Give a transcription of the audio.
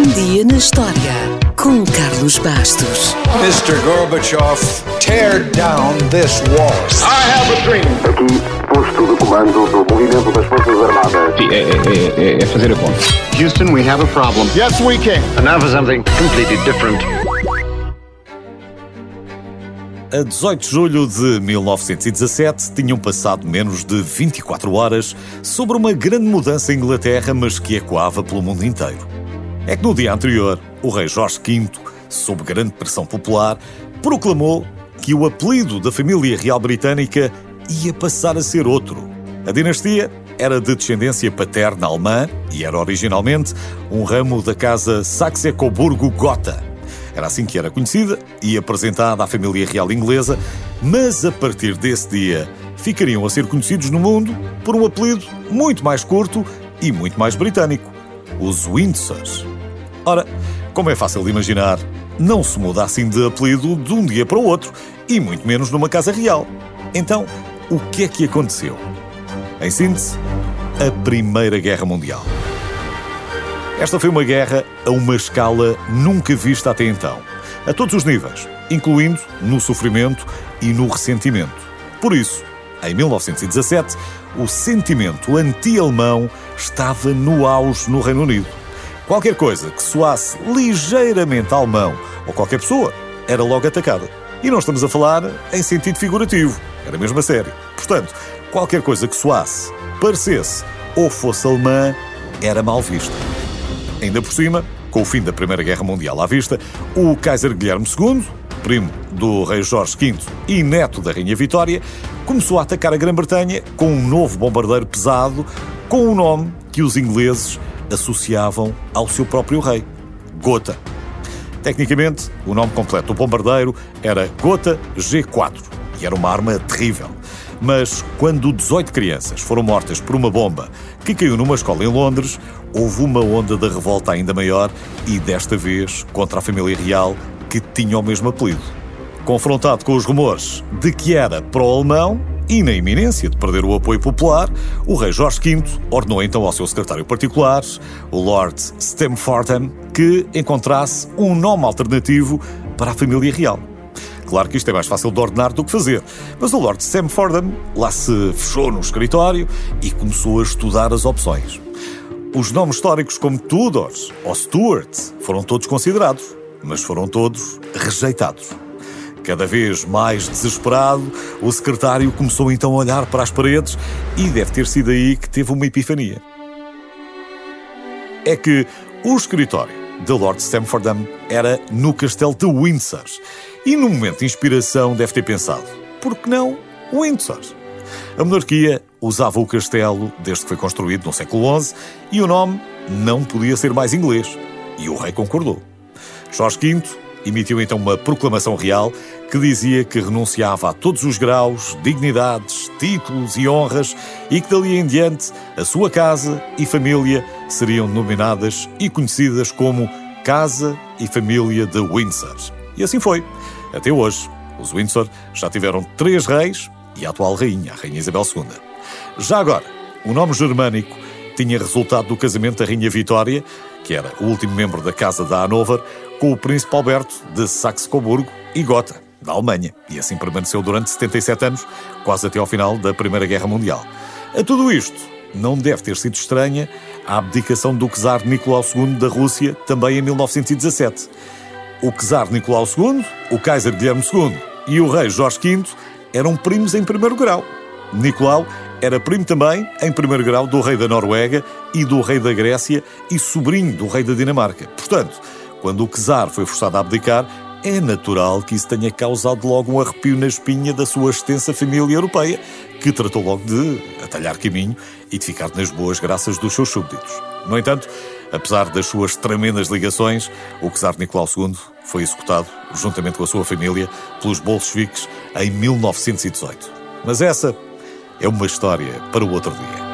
Um dia na história com Carlos Bastos. Mr. Gorbachev, tear down this wall. I have a dream. Aqui, posto de comando do movimento das Forças Armadas. Sim, é, é- é- é fazer a conta. Houston, we have a problem. Yes, we can. And now for something completely different. A 18 de julho de 1917 tinham passado menos de 24 horas sobre uma grande mudança em Inglaterra, mas que ecoava pelo mundo inteiro. É que no dia anterior, o rei Jorge V, sob grande pressão popular, proclamou que o apelido da família real britânica ia passar a ser outro. A dinastia era de descendência paterna alemã e era originalmente um ramo da casa Saxe-Coburgo-Gotha. Era assim que era conhecida e apresentada à família real inglesa, mas a partir desse dia ficariam a ser conhecidos no mundo por um apelido muito mais curto e muito mais britânico: os Windsors. Ora, como é fácil de imaginar, não se muda assim de apelido de um dia para o outro, e muito menos numa casa real. Então, o que é que aconteceu? Em síntese, a Primeira Guerra Mundial. Esta foi uma guerra a uma escala nunca vista até então, a todos os níveis, incluindo no sofrimento e no ressentimento. Por isso, em 1917, o sentimento anti-alemão estava no auge no Reino Unido. Qualquer coisa que soasse ligeiramente alemão ou qualquer pessoa era logo atacada. E não estamos a falar em sentido figurativo, era mesmo a sério. Portanto, qualquer coisa que soasse, parecesse ou fosse alemã era mal vista. Ainda por cima, com o fim da Primeira Guerra Mundial à vista, o Kaiser Guilherme II, primo do rei Jorge V e neto da Rainha Vitória, começou a atacar a Grã-Bretanha com um novo bombardeiro pesado com um nome que os ingleses associavam ao seu próprio rei, Gotha. Tecnicamente, o nome completo do bombardeiro era Gotha G4 e era uma arma terrível. Mas quando 18 crianças foram mortas por uma bomba que caiu numa escola em Londres, houve uma onda de revolta ainda maior e desta vez contra a família real que tinha o mesmo apelido. Confrontado com os rumores de que era pró-alemão e na iminência de perder o apoio popular, o rei Jorge V ordenou então ao seu secretário particular, o Lord Stamfordham, que encontrasse um nome alternativo para a família real. Claro que isto é mais fácil de ordenar do que fazer, mas o Lord Stamfordham lá se fechou no escritório e começou a estudar as opções. Os nomes históricos como Tudors ou Stuart foram todos considerados, mas foram todos rejeitados. Cada vez mais desesperado, o secretário começou então a olhar para as paredes e deve ter sido aí que teve uma epifania. É que o escritório de Lord Stamfordham era no castelo de Windsor e no momento de inspiração deve ter pensado, por que não Windsor? A monarquia usava o castelo desde que foi construído no século XI e o nome não podia ser mais inglês. E o rei concordou. Jorge V emitiu então uma proclamação real que dizia que renunciava a todos os graus, dignidades, títulos e honras e que dali em diante a sua casa e família seriam denominadas e conhecidas como Casa e Família de Windsor. E assim foi. Até hoje, os Windsor já tiveram três reis e a atual rainha, a Rainha Isabel II. Já agora, o nome germânico tinha resultado do casamento da Rainha Vitória, que era o último membro da Casa da Hanover, com o Príncipe Alberto de Saxe-Coburgo e Gotha, da Alemanha, e assim permaneceu durante 77 anos, quase até ao final da Primeira Guerra Mundial. A tudo isto, não deve ter sido estranha a abdicação do czar Nicolau II da Rússia, também em 1917. O czar Nicolau II, o Kaiser Guilherme II e o rei Jorge V eram primos em primeiro grau. Nicolau era primo também, em primeiro grau, do rei da Noruega e do rei da Grécia e sobrinho do rei da Dinamarca. Portanto, quando o czar foi forçado a abdicar, é natural que isso tenha causado logo um arrepio na espinha da sua extensa família europeia, que tratou logo de atalhar caminho e de ficar nas boas graças dos seus súbditos. No entanto, apesar das suas tremendas ligações, o czar Nicolau II foi executado, juntamente com a sua família, pelos bolcheviques em 1918. Mas essa é uma história para o outro dia.